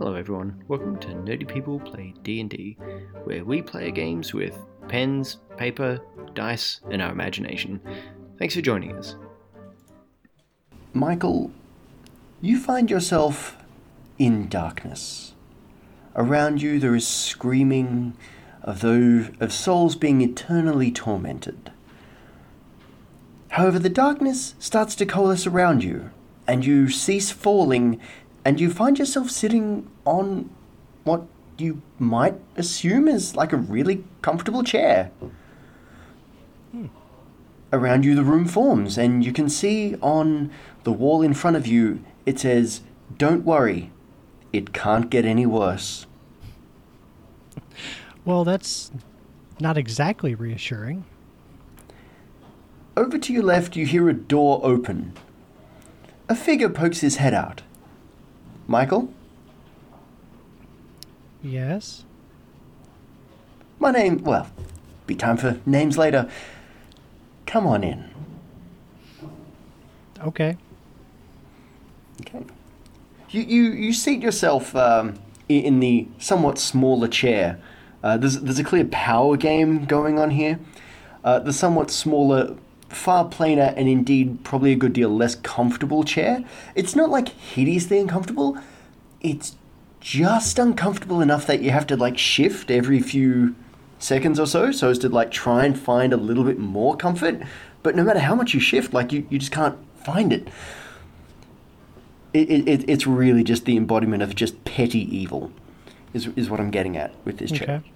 Hello everyone, welcome to Nerdy People Play D&D, where we play games with pens, paper, dice, and our imagination. Thanks for joining us. Michael, you find yourself in darkness. Around you there is screaming of those of souls being eternally tormented. However, the darkness starts to coalesce around you, and you cease falling, and you find yourself sitting on what you might assume is like a really comfortable chair. Around you, the room forms, and you can see on the wall in front of you it says, Don't worry, it can't get any worse. Well, that's not exactly reassuring. Over to your left, you hear a door open. A figure pokes his head out. Michael, Yes? my name, well, be time for names later. Come on in. Okay. Okay. You, you, you seat yourself um, in the somewhat smaller chair. Uh, there's, there's a clear power game going on here. Uh, the somewhat smaller, far plainer, and indeed probably a good deal less comfortable chair. It's not like hideously uncomfortable. It's just uncomfortable enough that you have to like shift every few seconds or so, so as to like try and find a little bit more comfort. But no matter how much you shift, like you, you just can't find it it, it, it's really just the embodiment of just petty evil, is, is what I'm getting at with this chair. Okay.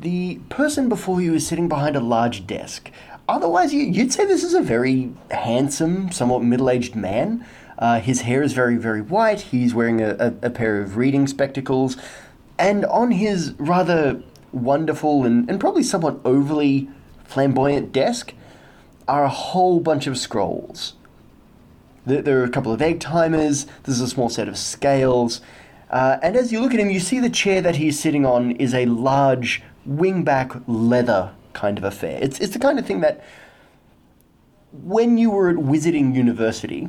The person before you is sitting behind a large desk. Otherwise, you, you'd say this is a very handsome, somewhat middle aged man. Uh, his hair is very, very white. He's wearing a, a, a pair of reading spectacles. And on his rather wonderful and, and probably somewhat overly flamboyant desk are a whole bunch of scrolls. There, there are a couple of egg timers. There's a small set of scales. Uh, and as you look at him, you see the chair that he's sitting on is a large wingback leather kind of affair. It's, it's the kind of thing that when you were at Wizarding University,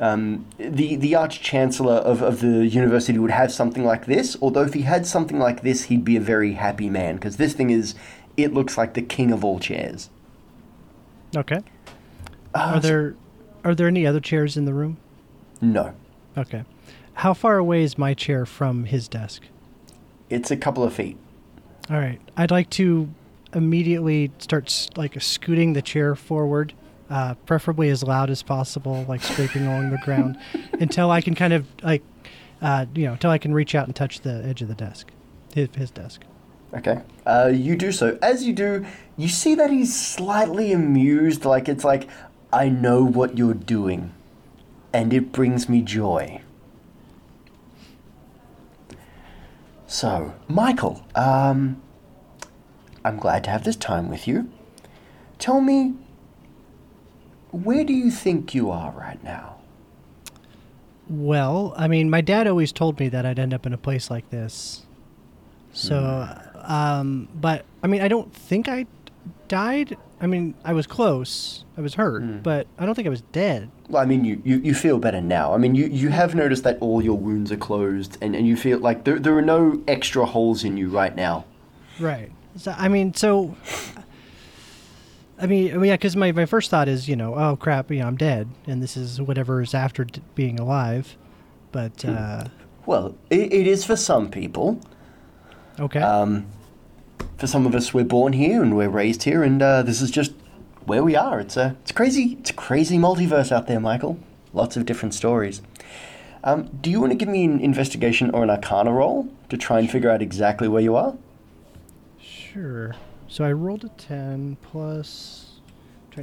um, the, the Arch Chancellor of, of the university would have something like this, although if he had something like this, he'd be a very happy man, because this thing is, it looks like the king of all chairs. Okay. Uh, Are there are there any other chairs in the room? No. Okay. How far away is my chair from his desk? It's a couple of feet. All right. I'd like to immediately starts like scooting the chair forward, uh, preferably as loud as possible, like scraping along the ground, until I can kind of like, uh, you know, until I can reach out and touch the edge of the desk, his, his desk. Okay. Uh, you do so. As you do, you see that he's slightly amused, like it's like, I know what you're doing, and it brings me joy. So, Michael, um, I'm glad to have this time with you. Tell me, where do you think you are right now? Well, I mean, my dad always told me that I'd end up in a place like this. So, um, but I mean, I don't think I died. I mean, I was close. I was hurt, but I don't think I was dead. Well, I mean, you, you, you feel better now. I mean, you, you have noticed that all your wounds are closed, and, and you feel like there, there are no extra holes in you right now. Right. So, I mean, so. I mean, I mean, yeah, because my, my first thought is, you know, oh crap, you know, I'm dead, and this is whatever is after d- being alive. But uh, Well, it, it is for some people. okay, Um, for some of us, we're born here and we're raised here, and uh, this is just where we are. It's a it's crazy. It's a crazy multiverse out there, Michael. Lots of different stories. Um, do you want to give me an investigation or an arcana roll to try and figure out exactly where you are? Sure. So I rolled a ten plus.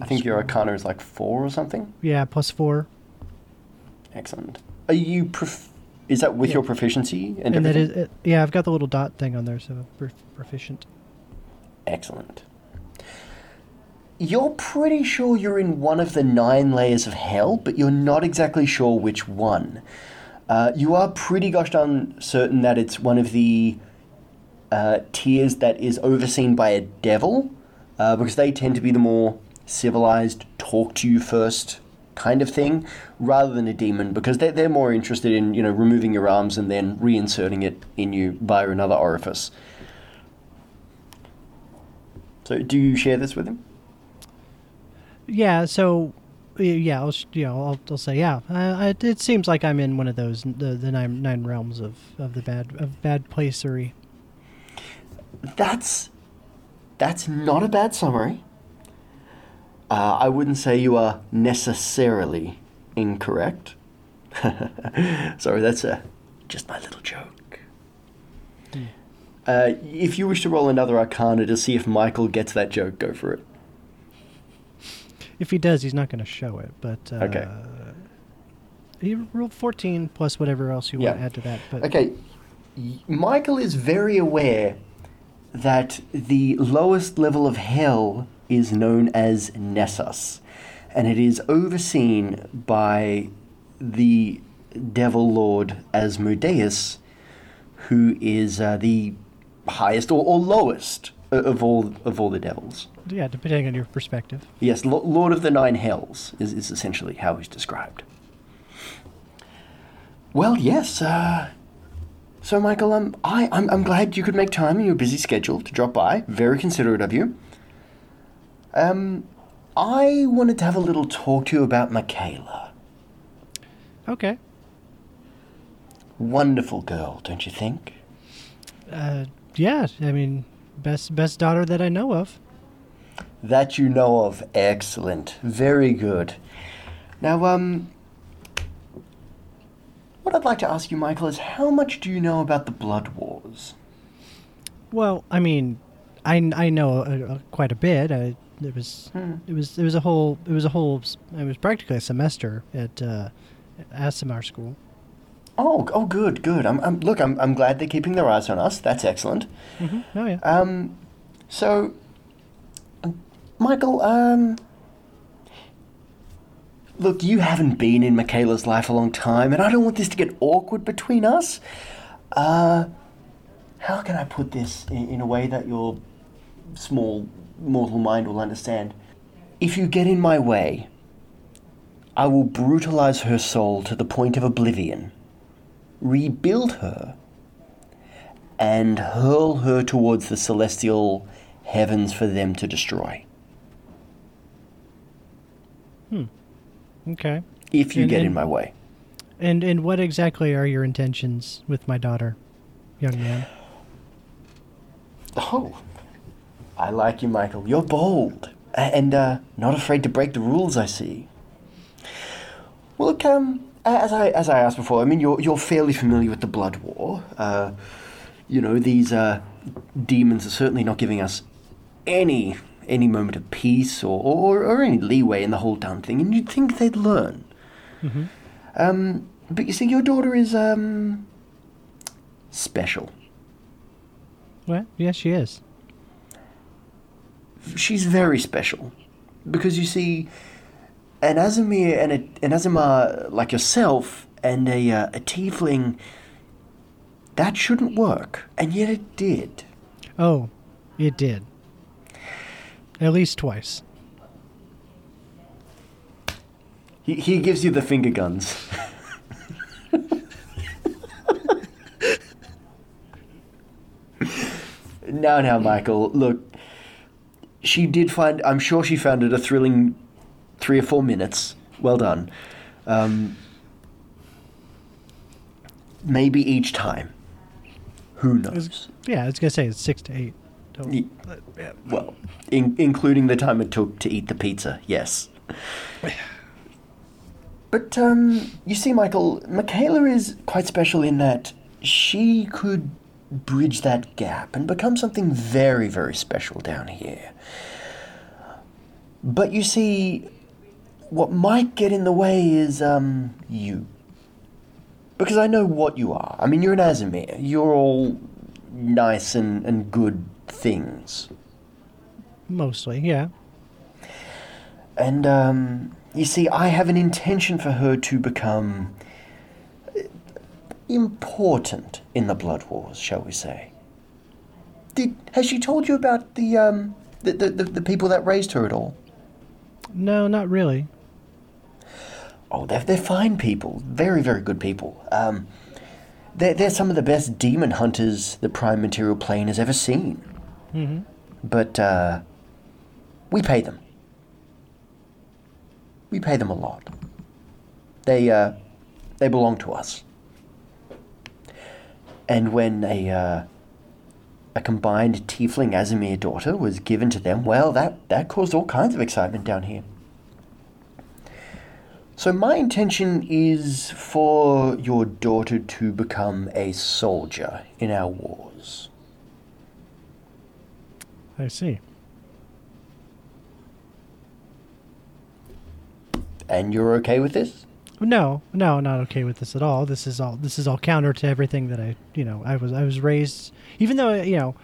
I think your arcana is like four or something. Yeah, plus four. Excellent. Are you? Prof- is that with Yeah. your proficiency and, And that everything? is, uh, yeah, I've got the little dot thing on there, so proficient. Excellent. You're pretty sure you're in one of the nine layers of hell, but you're not exactly sure which one. Uh, you are pretty gosh darn certain that it's one of the uh, tiers that is overseen by a devil, uh, because they tend to be the more civilized, talk to you first kind of thing, rather than a demon, because they're, they're more interested in, you know, removing your arms and then reinserting it in you via another orifice. So, do you share this with him? Yeah. So, yeah, I'll you know, I'll, I'll say yeah. Uh, it, it seems like I'm in one of those the, the nine nine realms of, of the bad of bad placery. That's that's not a bad summary. Uh, I wouldn't say you are necessarily incorrect. Sorry, that's a just my little joke. Uh, if you wish to roll another Arcana to see if Michael gets that joke, go for it. If he does, he's not going to show it. But uh, Okay. He rolled 14 plus whatever else you want to add to that. But Okay, Michael is very aware that the lowest level of hell is known as Nessus, and it is overseen by the devil lord Asmodeus, who is uh, the highest or, or lowest of all of all the devils. yeah, depending on your perspective. Yes, Lo- Lord of the Nine Hells is, is essentially how he's described. Well, yes. Uh, so, Michael, um, I, I'm, I'm glad you could make time in your busy schedule to drop by. Very considerate of you. Um, I wanted to have a little talk to you about Michaela. Okay. Wonderful girl, don't you think? Uh, yeah, I mean, best best daughter that I know of. That you know of. Excellent. Very good. Now, um, what I'd like to ask you, Michael, is how much do you know about the Blood Wars? Well, I mean, I, I know uh, uh, quite a bit. I, it was Hmm. it was it was a whole it was a whole it was practically a semester at uh, Aasimar school. Oh, oh, good, good. I'm, I'm look. I'm, I'm glad they're keeping their eyes on us. That's excellent. hmm Oh yeah. Um, so, Michael, um, look, you haven't been in Michaela's life a long time, and I don't want this to get awkward between us. Uh, how can I put this in, in a way that your small mortal mind will understand? If you get in my way, I will brutalize her soul to the point of oblivion, rebuild her, and hurl her towards the celestial heavens for them to destroy. Okay. If you And- get in my way. And and what exactly are your intentions with my daughter, young man? Oh, I like you, Michael. You're bold and uh, not afraid to break the rules. I see. Well, look, um, as I as I asked before, I mean, you're you're fairly familiar with the Blood War. Uh, you know, these uh, demons are certainly not giving us any any moment of peace or, or or any leeway in the whole darn thing, and you'd think they'd learn. Um, but you see, your daughter is um special. Well, yes, she is. she's very special because you see an Aasimar and a, an Aasimar like yourself and a uh, a tiefling that shouldn't work and yet it did Oh, it did. At least twice. he, he gives you the finger guns. Now now Michael look she did find I'm sure she found it a thrilling three or four minutes. Well done. Um, maybe each time. Who knows? Yeah, I was gonna say it's six to eight. Total. Ye- Well, in, including the time it took to eat the pizza, yes. But, um, you see, Michael, Michaela is quite special in that she could bridge that gap and become something very, very special down here. But you see, what might get in the way is, um, you. Because I know what you are. I mean, you're an Aasimar. You're all nice and, and good things. Mostly, yeah. And, um, you see, I have an intention for her to become uh, important in the Blood Wars, shall we say. Did, has she told you about the, um, the, the, the, the people that raised her at all? No, not really. Oh, they're, they're fine people. Very, very good people. Um, they're, they're some of the best demon hunters the Prime Material Plane has ever seen. Mm-hmm. But, uh, we pay them. We pay them a lot. They, uh, they belong to us. And when a, uh, a combined Tiefling Aasimar daughter was given to them, well, that, that caused all kinds of excitement down here. So, my intention is for your daughter to become a soldier in our wars. I see. And you're okay with this? No, no, not okay with this at all. This is all this is all counter to everything that I, you know, I was I was raised. Even though you know,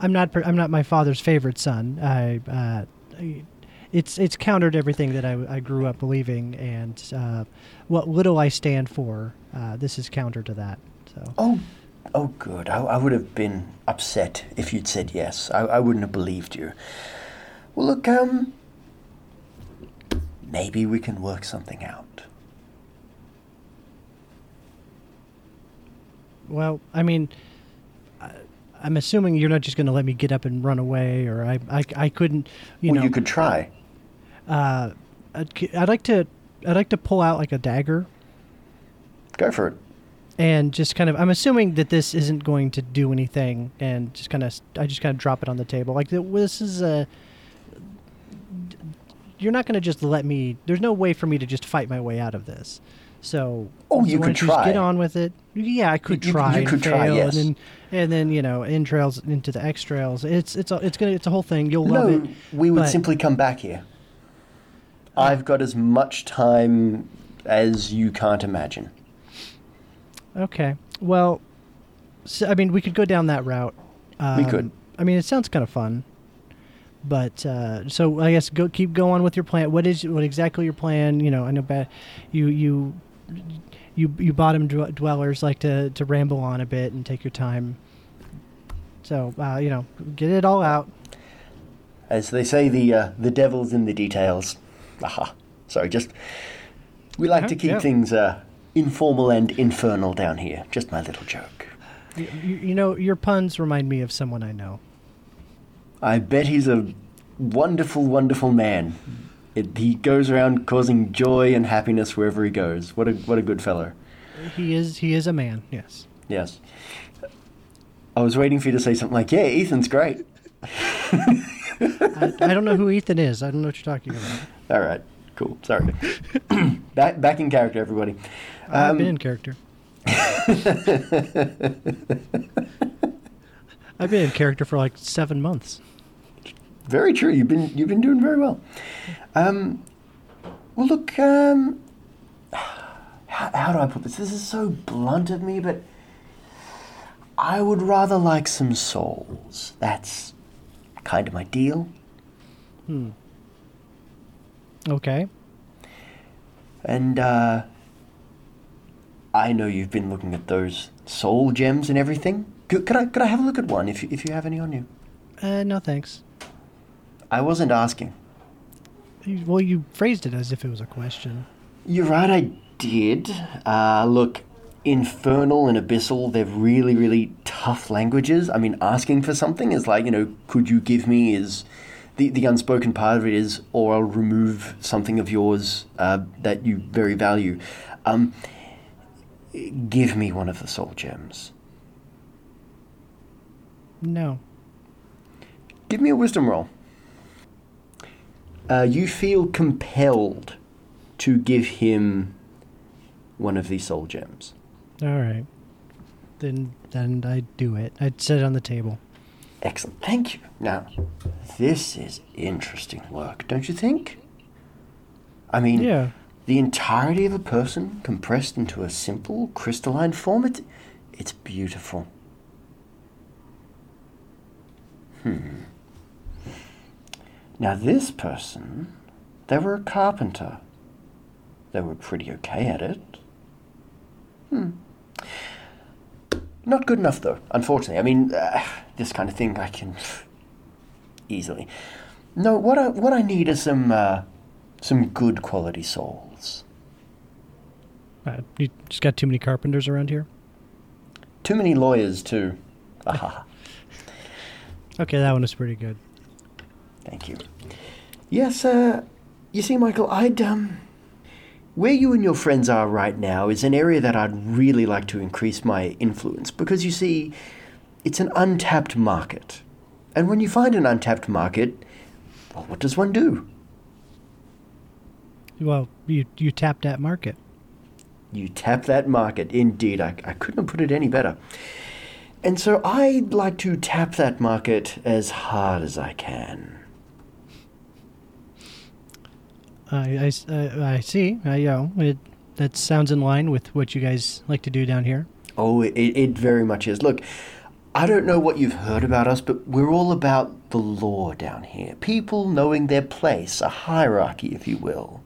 I'm not I'm not my father's favorite son. I, uh, I- it's it's countered everything that I, I grew up believing, and uh, what little I stand for. Uh, this is counter to that. So Oh, oh, good. I, I would have been upset if you'd said yes. I, I wouldn't have believed you. Well, look, um, maybe we can work something out. well, I mean. I- I'm assuming you're not just going to let me get up and run away, or I, I, I couldn't, you well, know. you could try. uh, I'd, I'd like to, I'd like to pull out like a dagger Go for it. And just kind of i'm assuming that this isn't going to do anything and just kind of i just kind of drop it on the table like this is a you're not going to just let me there's no way for me to just fight my way out of this so Oh, you why could just get on with it yeah i could You- you- try you and could try, yes. and then and then you know in trails into the x trails it's it's a, it's gonna it's a whole thing you'll love No, it we would but- simply come back here. I've got as much time as you can't imagine. Okay. Well, so, I mean, we could go down that route. Um, could. I mean, it sounds kind of fun. But uh, so I guess go keep going with your plan. What is what exactly your plan? You know, I know ba- you you you you bottom dw- dwellers like to to ramble on a bit and take your time. So uh, you know, get it all out. As they say, the uh, the devil's in the details. Aha. Sorry, just we like Uh-huh, to keep yeah. things uh, informal and infernal down here. Just my little joke. You, you, know, your puns remind me of someone I know. I bet he's a wonderful, wonderful man. It, he goes around causing joy and happiness wherever he goes. What a what a good fellow. He is he is a man. Yes. Yes. I was waiting for you to say something like, "Yeah, Ethan's great." I, I don't know who Ethan is. I don't know what you're talking about. All right, cool. Sorry. back back in character, everybody. I've Um, been in character. I've been in character for like seven months. Very true. You've been you've been doing very well. Um, well, look. Um, how, how do I put this? This is so blunt of me, but I would rather like some souls. That's kind of my deal. Hmm. Okay. And uh, I know you've been looking at those soul gems and everything. Could, could I could I have a look at one if you- if you have any on you? Uh, no thanks. I wasn't asking. Well, you phrased it as if it was a question. You're right, I did. Uh, look, infernal and abyssal, they're really, really tough languages. I mean, asking for something is like, you know, could you give me is. The, the unspoken part of it is, or I'll remove something of yours uh, that you very value. Um, give me one of the soul gems. No. Give me a wisdom roll. Uh, you feel compelled to give him one of these soul gems. All right. Then then I do it. I'd set it on the table. Excellent. Thank you. Now, this is interesting work, don't you think? I mean, Yeah. The entirety of a person compressed into a simple crystalline form, it, it's beautiful. Hmm. Now, this person, they were a carpenter. They were pretty okay at it. Hmm. Not good enough, though, unfortunately. I mean, uh, this kind of thing I can easily. No, what I what I need is some uh, some good quality souls. Uh, you just got too many carpenters around here. Too many lawyers, too. Aha. Okay, that one is pretty good. Thank you. Yes, uh, you see, Michael, I'd, um, where you and your friends are right now is an area that I'd really like to increase my influence because you see, it's an untapped market. And when you find an untapped market, well, what does one do? Well, you you tap that market. You tap that market. Indeed, I, I couldn't have put it any better. And so I'd like to tap that market as hard as I can. I, I I see. I, you know, it, that sounds in line with what you guys like to do down here. Oh, it, it very much is. Look, I don't know what you've heard about us, but we're all about the law down here. People knowing their place, a hierarchy, if you will.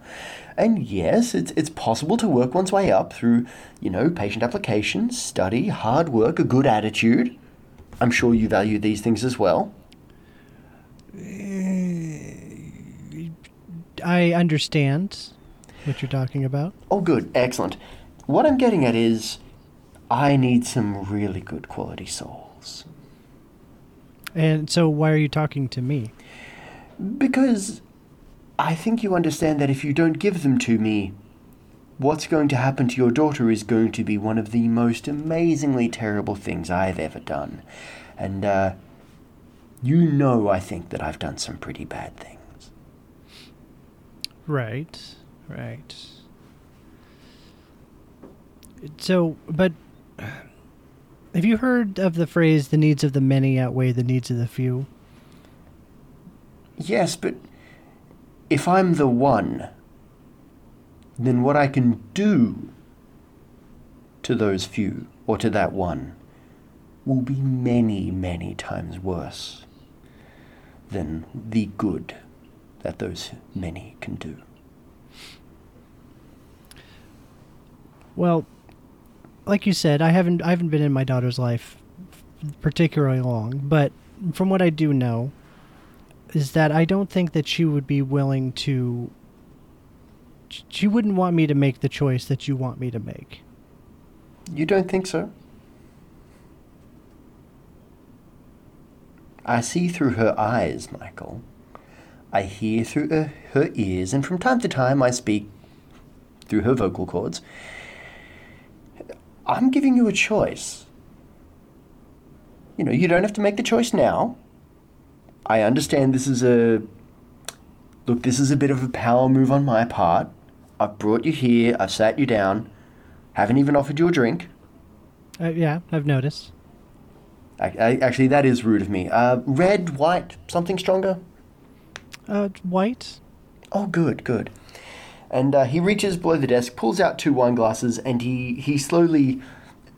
And yes, it's, it's possible to work one's way up through, you know, patient application, study, hard work, a good attitude. I'm sure you value these things as well. Eh, I understand what you're talking about. Oh, good, excellent. What I'm getting at is, I need some really good quality souls. And so, why are you talking to me? Because I think you understand that if you don't give them to me, what's going to happen to your daughter is going to be one of the most amazingly terrible things I've ever done. And, uh, you know, I think that I've done some pretty bad things. Right, right. So, but have you heard of the phrase "the needs of the many outweigh the needs of the few"? Yes, but if I'm the one, then what I can do to those few, or to that one, will be many, many times worse than the good that those many can do. Well, like you said, I haven't I haven't been in my daughter's life particularly long, but from what I do know, is that I don't think that she would be willing to. She wouldn't want me to make the choice that you want me to make. You don't think so? I see through her eyes, Michael. I hear through her, her ears, and from time to time I speak through her vocal cords. I'm giving you a choice. You know, you don't have to make the choice now. I understand this is a. Look, this is a bit of a power move on my part. I've brought you here, I've sat you down, haven't even offered you a drink. Uh, yeah, I've noticed. I, I, actually, that is rude of me. Uh, red, white, something stronger? Uh, white. Oh, good, good. And uh, he reaches below the desk, pulls out two wine glasses, and he, he slowly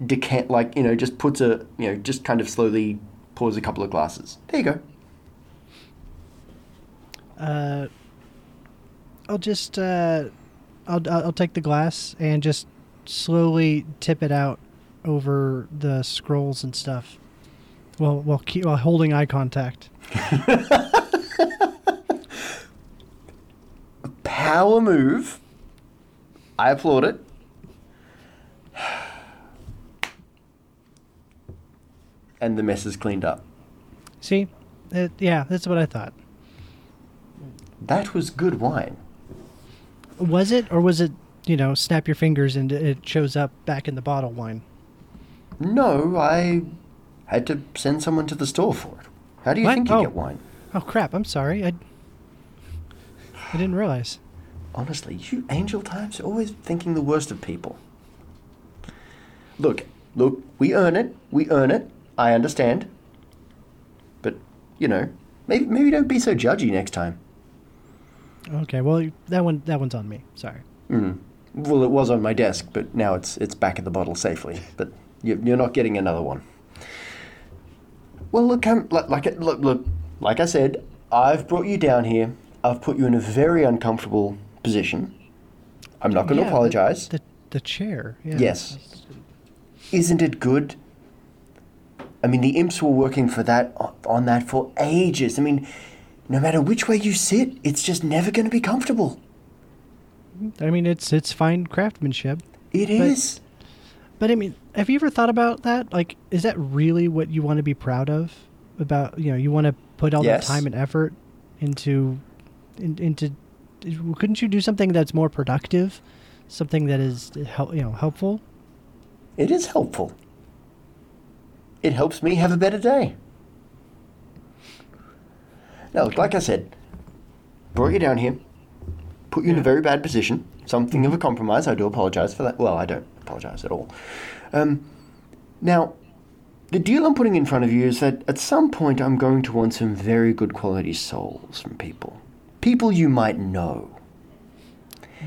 decant, like, you know, just puts a, you know, just kind of slowly pours a couple of glasses. There you go. Uh, I'll just uh, I'll I'll take the glass and just slowly tip it out over the scrolls and stuff. While while keep while holding eye contact. Power move. I applaud it. And the mess is cleaned up. See, it, yeah, that's what I thought. That was good wine. Was it or was it? You know, snap your fingers and it shows up back in the bottle wine. No, I had to send someone to the store for it. How do you What? think you Oh. get wine? Oh crap! I'm sorry. I I didn't realize. Honestly, you angel types are always thinking the worst of people. Look, look, we earn it. We earn it. I understand. But, you know, maybe maybe don't be so judgy next time. Okay, well that one that one's on me. Sorry. Mm. Well, it was on my desk, but now it's it's back in the bottle safely. But you, you're not getting another one. Well, look, um, like, like look, look, like I said, I've brought you down here. I've put you in a very uncomfortable position. I'm not going to Yeah, the- apologize. The the chair. Yeah. Yes. Isn't it good? I mean, the imps were working for that on that for ages. I mean, no matter which way you sit, it's just never going to be comfortable. I mean, it's it's fine craftsmanship. It is. But I mean, have you ever thought about that? Like, is that really what you want to be proud of? About you know, you want to put all Yes. that time and effort into, in, into. Couldn't you do something that's more productive, something that is help you know helpful? It is helpful. It helps me have a better day. Now, look, like I said, brought you down here, put you in a very bad position, something of a compromise. I do apologize for that. Well, I don't apologize at all. Um, now, the deal I'm putting in front of you is that at some point I'm going to want some very good quality souls from people. People you might know.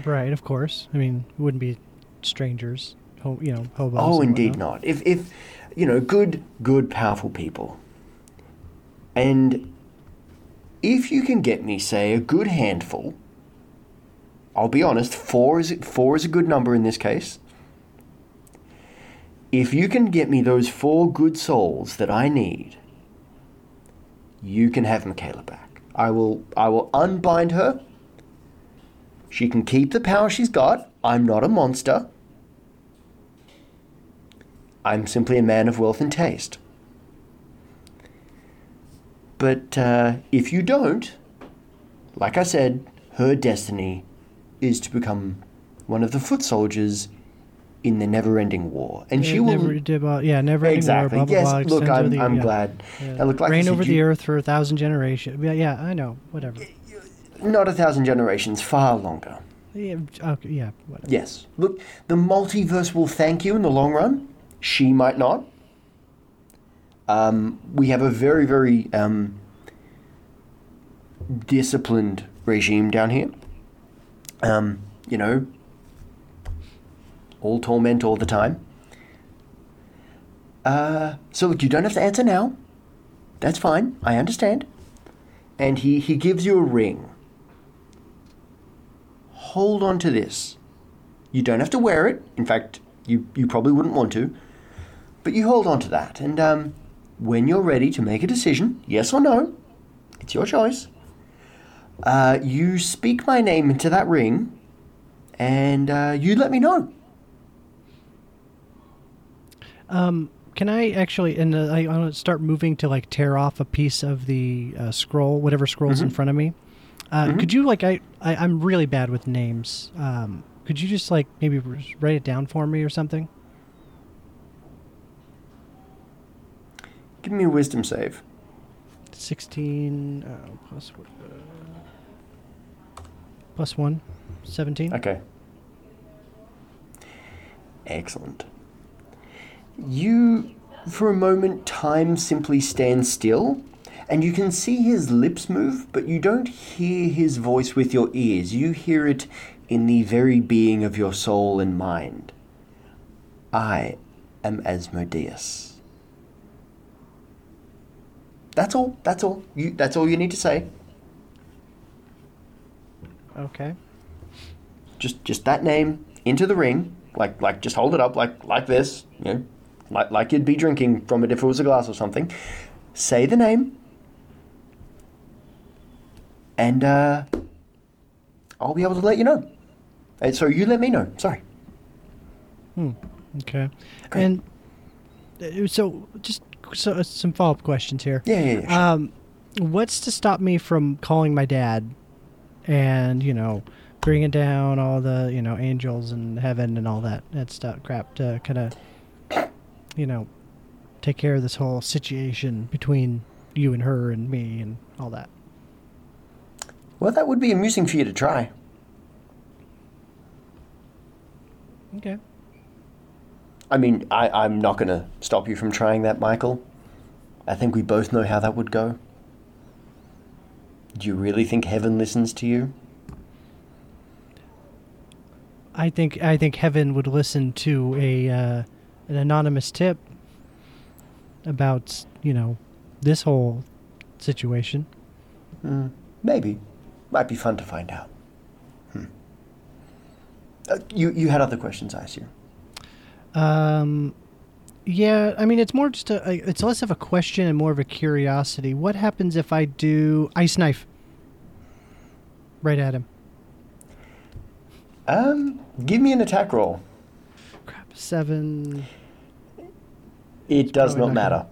Right, of course. I mean, it wouldn't be strangers, ho- you know, hobos. Oh, indeed whatnot. not. If, if you know, good, good, powerful people. And if you can get me, say, a good handful, I'll be honest, four is four is a good number in this case. If you can get me those four good souls that I need, you can have Michaela back. I will I will unbind her. She can keep the power she's got. I'm not a monster. I'm simply a man of wealth and taste. But uh, if you don't, like I said, her destiny is to become one of the foot soldiers in the never-ending war, and Yeah, she will never yeah, never ending exactly. war. Blah, blah, yes, blah, look, I'm, the- I'm yeah, glad. yeah. Look, like reign over the you- earth for a thousand generations. Yeah, yeah, I know. Whatever. Not a thousand generations, far longer. Yeah, okay, yeah, whatever. Yes. Look, the multiverse will thank you in the long run. She might not. Um, we have a very, very um, disciplined regime down here. Um, you know, all torment all the time. Uh, so look, you don't have to answer now. That's fine. I understand. And he, he gives you a ring. Hold on to this. You don't have to wear it. In fact, you, you probably wouldn't want to. But you hold on to that. And um, when you're ready to make a decision, yes or no, it's your choice. Uh, you speak my name into that ring, and uh, you let me know. Um, can I actually? And uh, I want to start moving to like tear off a piece of the uh, scroll, whatever scroll's Mm-hmm. in front of me. Uh, Could you like? I, I I'm really bad with names. Um, could you just like maybe write it down for me or something? Give me a wisdom save. Sixteen uh, plus uh, plus one. Seventeen. Okay. Excellent. You, for a moment, time simply stands still, and you can see his lips move, but you don't hear his voice with your ears. You hear it in the very being of your soul and mind. I am Asmodeus. That's all. That's all. You. That's all you need to say. Okay. just just that name into the ring, like like just hold it up like like this, you know, like like you'd be drinking from it if it was a glass or something. Say the name, and uh, I'll be able to let you know. And so you let me know. Sorry. Hmm. Okay. Great. And uh, so just so, uh, some follow up questions here. Yeah, yeah, yeah. sure. Um, what's to stop me from calling my dad and, you know, bringing down all the, you know, angels and heaven and all that, that stuff, crap to kind of, you know, take care of this whole situation between you and her and me and all that? well, that would be amusing for you to try. Okay. I mean, I, I'm not going to stop you from trying that, Michael. I think we both know how that would go. Do you really think heaven listens to you? I think I think heaven would listen to a uh, an anonymous tip about you know this whole situation. Maybe. Might be fun to find out. Hmm. Uh, you, you had other questions, I assume. Um, yeah, I mean it's more just a it's less of a question and more of a curiosity. What happens if I do ice knife right at him? Um, give me an attack roll. Crap, seven. It does not not matter.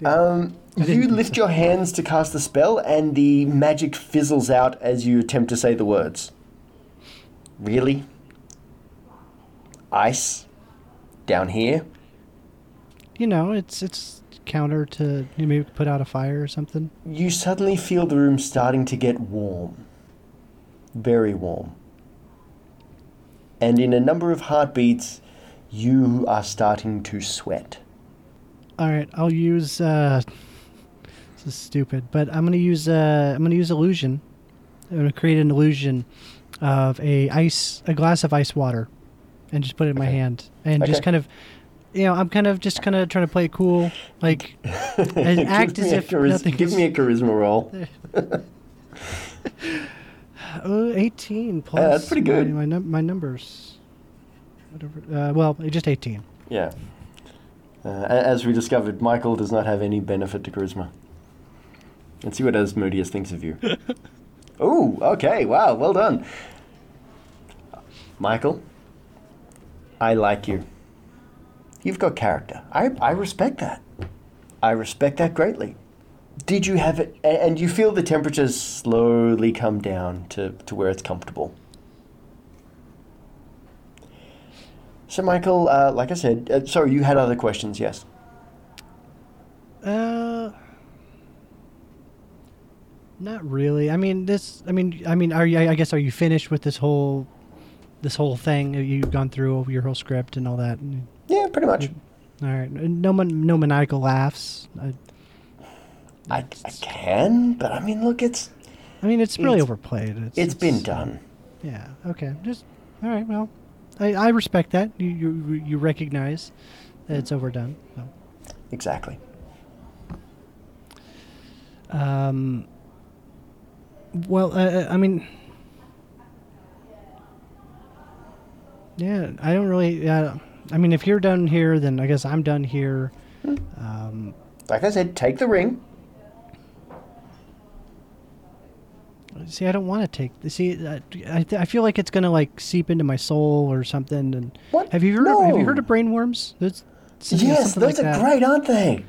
Yeah. Um, you lift your hands to cast the spell, and the magic fizzles out as you attempt to say the words. Really? Ice? Down here? You know, it's it's counter to you maybe put out a fire or something. You suddenly feel the room starting to get warm. Very warm. And in a number of heartbeats, you are starting to sweat. All right, I'll use. uh This is stupid, but I'm gonna use. uh I'm gonna use illusion. I'm gonna create an illusion of a ice, a glass of ice water, and just put it in my hand, and just kind of. You know, I'm kind of just kind of trying to play it cool, like and act as if nothing Give me a charisma roll. Uh, 18 plus. that's pretty good. My, my, num- my numbers. Whatever. Uh, well, just 18. Yeah. Uh, as we discovered, Michael does not have any benefit to charisma. Let's see what Asmodeus thinks of you. oh, okay. Wow, well done. Michael, I like you. You've got character. I, I respect that. I respect that greatly. Did you have it? And you feel the temperatures slowly come down to, to where it's comfortable. So, Michael, uh, like I said, uh, sorry, you had other questions, yes? Uh, not really. I mean, this. I mean, I mean, are you? I guess are you finished with this whole, this whole thing? you've gone through your whole script and all that? Yeah, pretty much. All right. No man, no maniacal laughs. I, I, I can, but I mean, look, it's I mean, it's really It's- overplayed. It's, it's been done. Yeah. Okay. Just all right. Well, I, I respect that. You you you recognize that it's overdone. So. Exactly. Um. Well, uh, I mean, yeah, I don't really. Uh, I mean, if you're done here, then I guess I'm done here. Um, Like I said, take the ring. see, I don't want to take. See, uh, I I feel like it's gonna like seep into my soul or something. And What? have you heard? Of, have you heard of brainworms? Yes, those like are that. great, aren't they?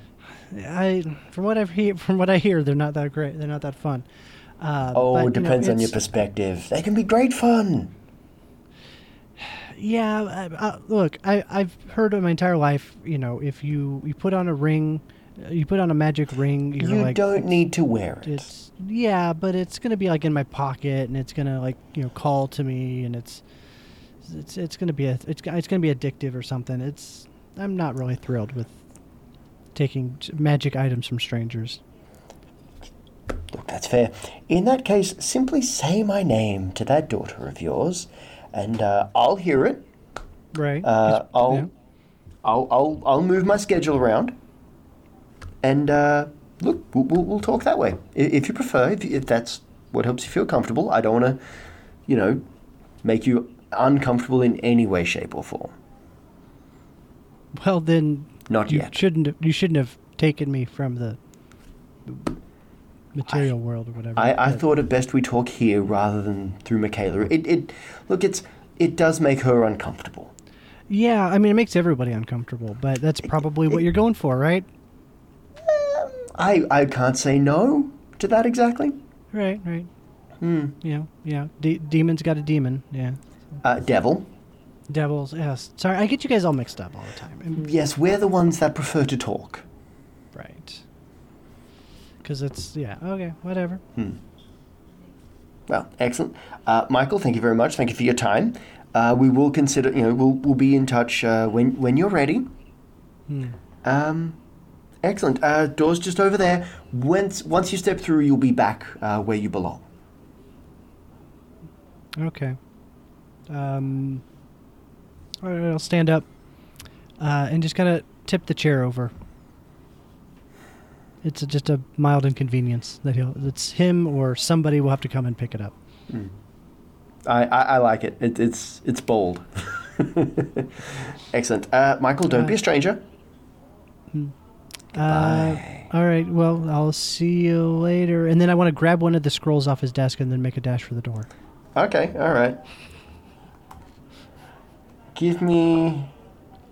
I from what I've hear from what I hear, they're not that great. They're not that fun. Uh, Oh, but, it you know, depends on your perspective. They can be great fun. Yeah, I, look, I I've heard of my entire life. You know, if you you put on a ring, uh, you put on a magic ring, you're You like don't need to wear it. it's yeah, but it's gonna be like in my pocket, and it's gonna like you know call to me, and it's it's it's gonna be a it's it's gonna be addictive or something. It's I'm not really thrilled with taking magic items from strangers. Look, that's fair. In that case, simply say my name to that daughter of yours, and uh, I'll hear it. Right. Uh, I'll, yeah. I'll, I'll, I'll move my schedule around, and uh, look, we'll, we'll, we'll talk that way. If you prefer, if, if that's what helps you feel comfortable, I don't want to, you know, make you uncomfortable in any way, shape, or form. Well, then Not you yet. shouldn't you shouldn't have taken me from the material world or whatever. I, I but- thought it best we talk here rather than through Michaela. It, it, look, it's, it does make her uncomfortable. Yeah, I mean it makes everybody uncomfortable, but that's probably what you're going for, right? I, I can't say no to that exactly. Right, right. Hmm. Yeah, yeah. De- demon's got a demon. Yeah. Uh, devil. Devils. Yes. Sorry, I get you guys all mixed up all the time. Yes, we're the ones that prefer to talk. Right. Because it's yeah. Okay. Whatever. Well, excellent. Uh, Michael, thank you very much. Thank you for your time. Uh, we will consider, you know, we'll, we'll be in touch uh, when, when you're ready. Hmm. Um, excellent. Uh, door's just over there. Once, once you step through, you'll be back uh, where you belong. Okay. Um. All right, I'll stand up, uh, and just kind of tip the chair over. It's just a mild inconvenience that he'll. It's him or somebody will have to come and pick it up. I, I, I like it. it. It's it's bold. Excellent. Uh, Michael, don't be a stranger. Uh, all right. Well, I'll see you later. And then I want to grab one of the scrolls off his desk and then make a dash for the door. Okay, all right. Give me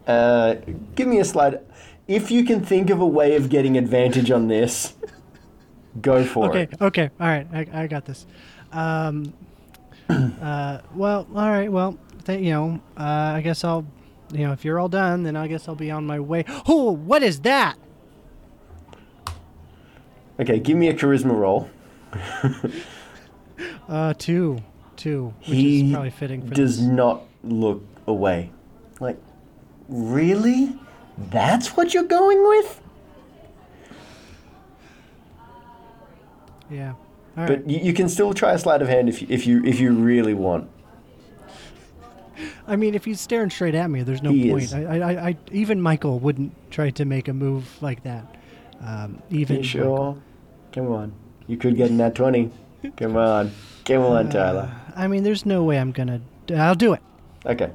Uh, give me a slide. If you can think of a way of getting advantage on this, go for Okay, it. okay, Okay. all right, I, I got this. Um, uh, well, all right, well, th- you know, uh, I guess I'll, you know, if you're all done, then I guess I'll be on my way. Oh, what is that? Okay, give me a charisma roll. Uh, two, two, which he is probably fitting for does this. not look away. Like, really? That's what you're going with? Yeah. All right. But you, you can still try a sleight of hand if you, if you if you really want. I mean, if he's staring straight at me, there's no He point. I, I, I, even Michael wouldn't try to make a move like that. Um, even You Michael. sure? Come on. You could get in that 20. Come on. Come on, Tyler. I mean, there's no way I'm gonna. I'll do it. Okay.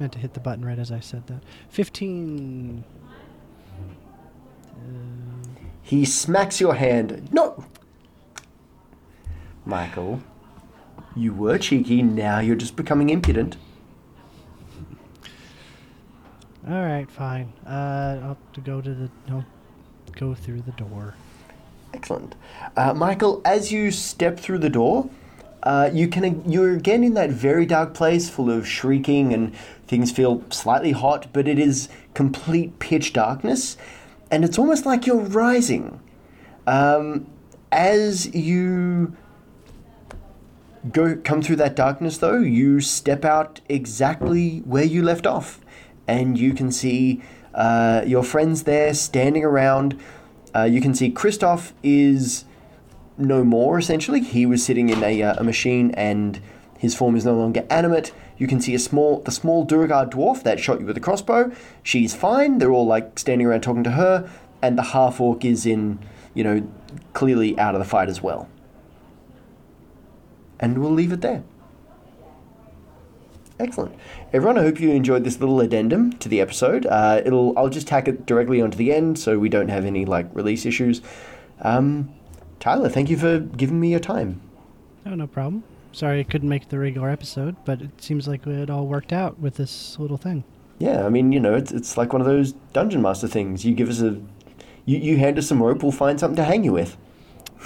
Meant to hit the button right as I said that. Fifteen. He smacks your hand. No! Michael, you were cheeky, now you're just becoming impudent. All right, fine. Uh, I'll have to go to the. I'll go through the door. Excellent. Uh, Michael, as you step through the door, uh, you can you're again in that very dark place full of shrieking and things feel slightly hot, but it is complete pitch darkness, and it's almost like you're rising. Um, as you go come through that darkness, though, you step out exactly where you left off, and you can see uh, your friends there standing around. Uh, you can see Christoph is no more, essentially. He was sitting in a, uh, a machine and his form is no longer animate. You can see a small, the small Duergar dwarf that shot you with a crossbow. She's fine. They're all like standing around talking to her, and the half orc is in, you know, clearly out of the fight as well. And we'll leave it there. Excellent, everyone. I hope you enjoyed this little addendum to the episode. Uh, it'll I'll just tack it directly onto the end, so we don't have any like release issues. Um, Tyler, thank you for giving me your time. Oh, no problem. Sorry I couldn't make the regular episode, but it seems like it all worked out with this little thing. Yeah, I mean, you know, it's it's like one of those dungeon master things. You give us a, you, you hand us some rope, we'll find something to hang you with.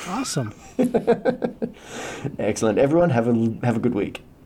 Awesome. Excellent, everyone. Have a have a good week.